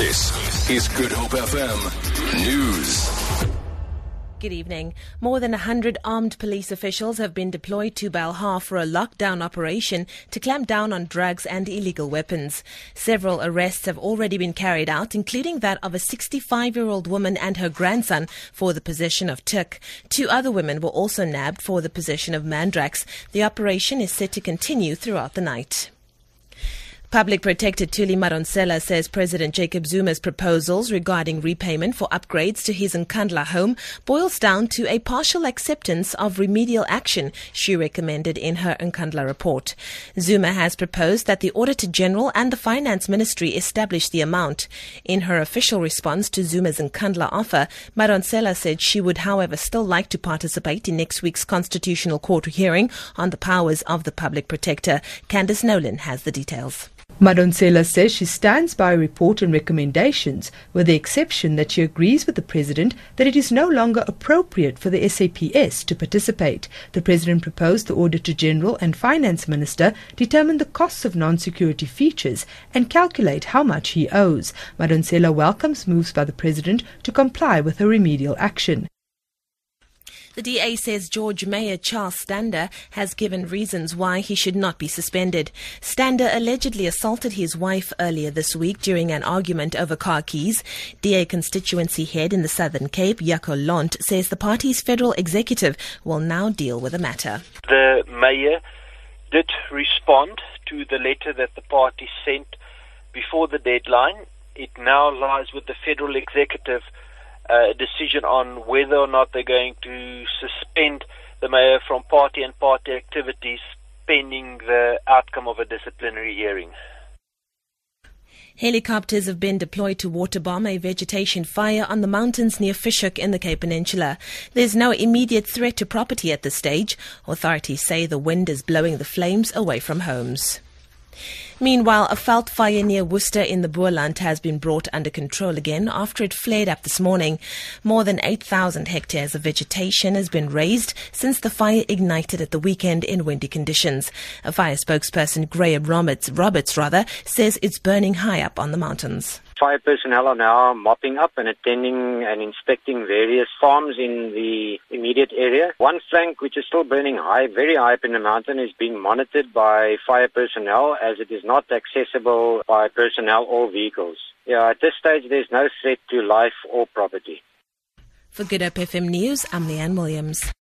This is Good Hope FM News. Good evening. More than 100 armed police officials have been deployed to Belhar for a lockdown operation to clamp down on drugs and illegal weapons. Several arrests have already been carried out, including that of a 65 year old woman and her grandson for the possession of tik. Two other women were also nabbed for the possession of mandrax. The operation is set to continue throughout the night. Public Protector Thuli Madonsela says President Jacob Zuma's proposals regarding repayment for upgrades to his Nkandla home boils down to a partial acceptance of remedial action she recommended in her Nkandla report. Zuma has proposed that the Auditor General and the Finance Ministry establish the amount. In her official response to Zuma's Nkandla offer, Madonsela said she would however still like to participate in next week's Constitutional Court hearing on the powers of the Public Protector. Candice Nolan has the details. Madonsela says she stands by report and recommendations, with the exception that she agrees with the President that it is no longer appropriate for the SAPS to participate. The President proposed the Auditor General and Finance Minister determine the costs of non-security features and calculate how much he owes. Madonsela welcomes moves by the President to comply with her remedial action. The DA says George Mayor Charles Stander has given reasons why he should not be suspended. Stander allegedly assaulted his wife earlier this week during an argument over car keys. DA constituency head in the Southern Cape, Jaco Londt, says the party's federal executive will now deal with the matter. The mayor did respond to the letter that the party sent before the deadline. It now lies with the federal executive a decision on whether or not they're going to suspend the mayor from party and party activities pending the outcome of a disciplinary hearing. Helicopters have been deployed to waterbomb a vegetation fire on the mountains near Fish Hoek in the Cape Peninsula. There's no immediate threat to property at this stage. Authorities say the wind is blowing the flames away from homes. Meanwhile, a veld fire near Worcester in the Boland has been brought under control again after it flared up this morning. More than 8,000 hectares of vegetation has been razed since the fire ignited at the weekend in windy conditions. A fire spokesperson, Graham Roberts, Roberts rather, says it's burning high up on the mountains. Fire personnel are now mopping up and attending and inspecting various farms in the immediate area. One flank, which is still burning high, very high up in the mountain, is being monitored by fire personnel as it is not accessible by personnel or vehicles. Yeah, at this stage, there's no threat to life or property. For Good Hope FM News, I'm Leanne Williams.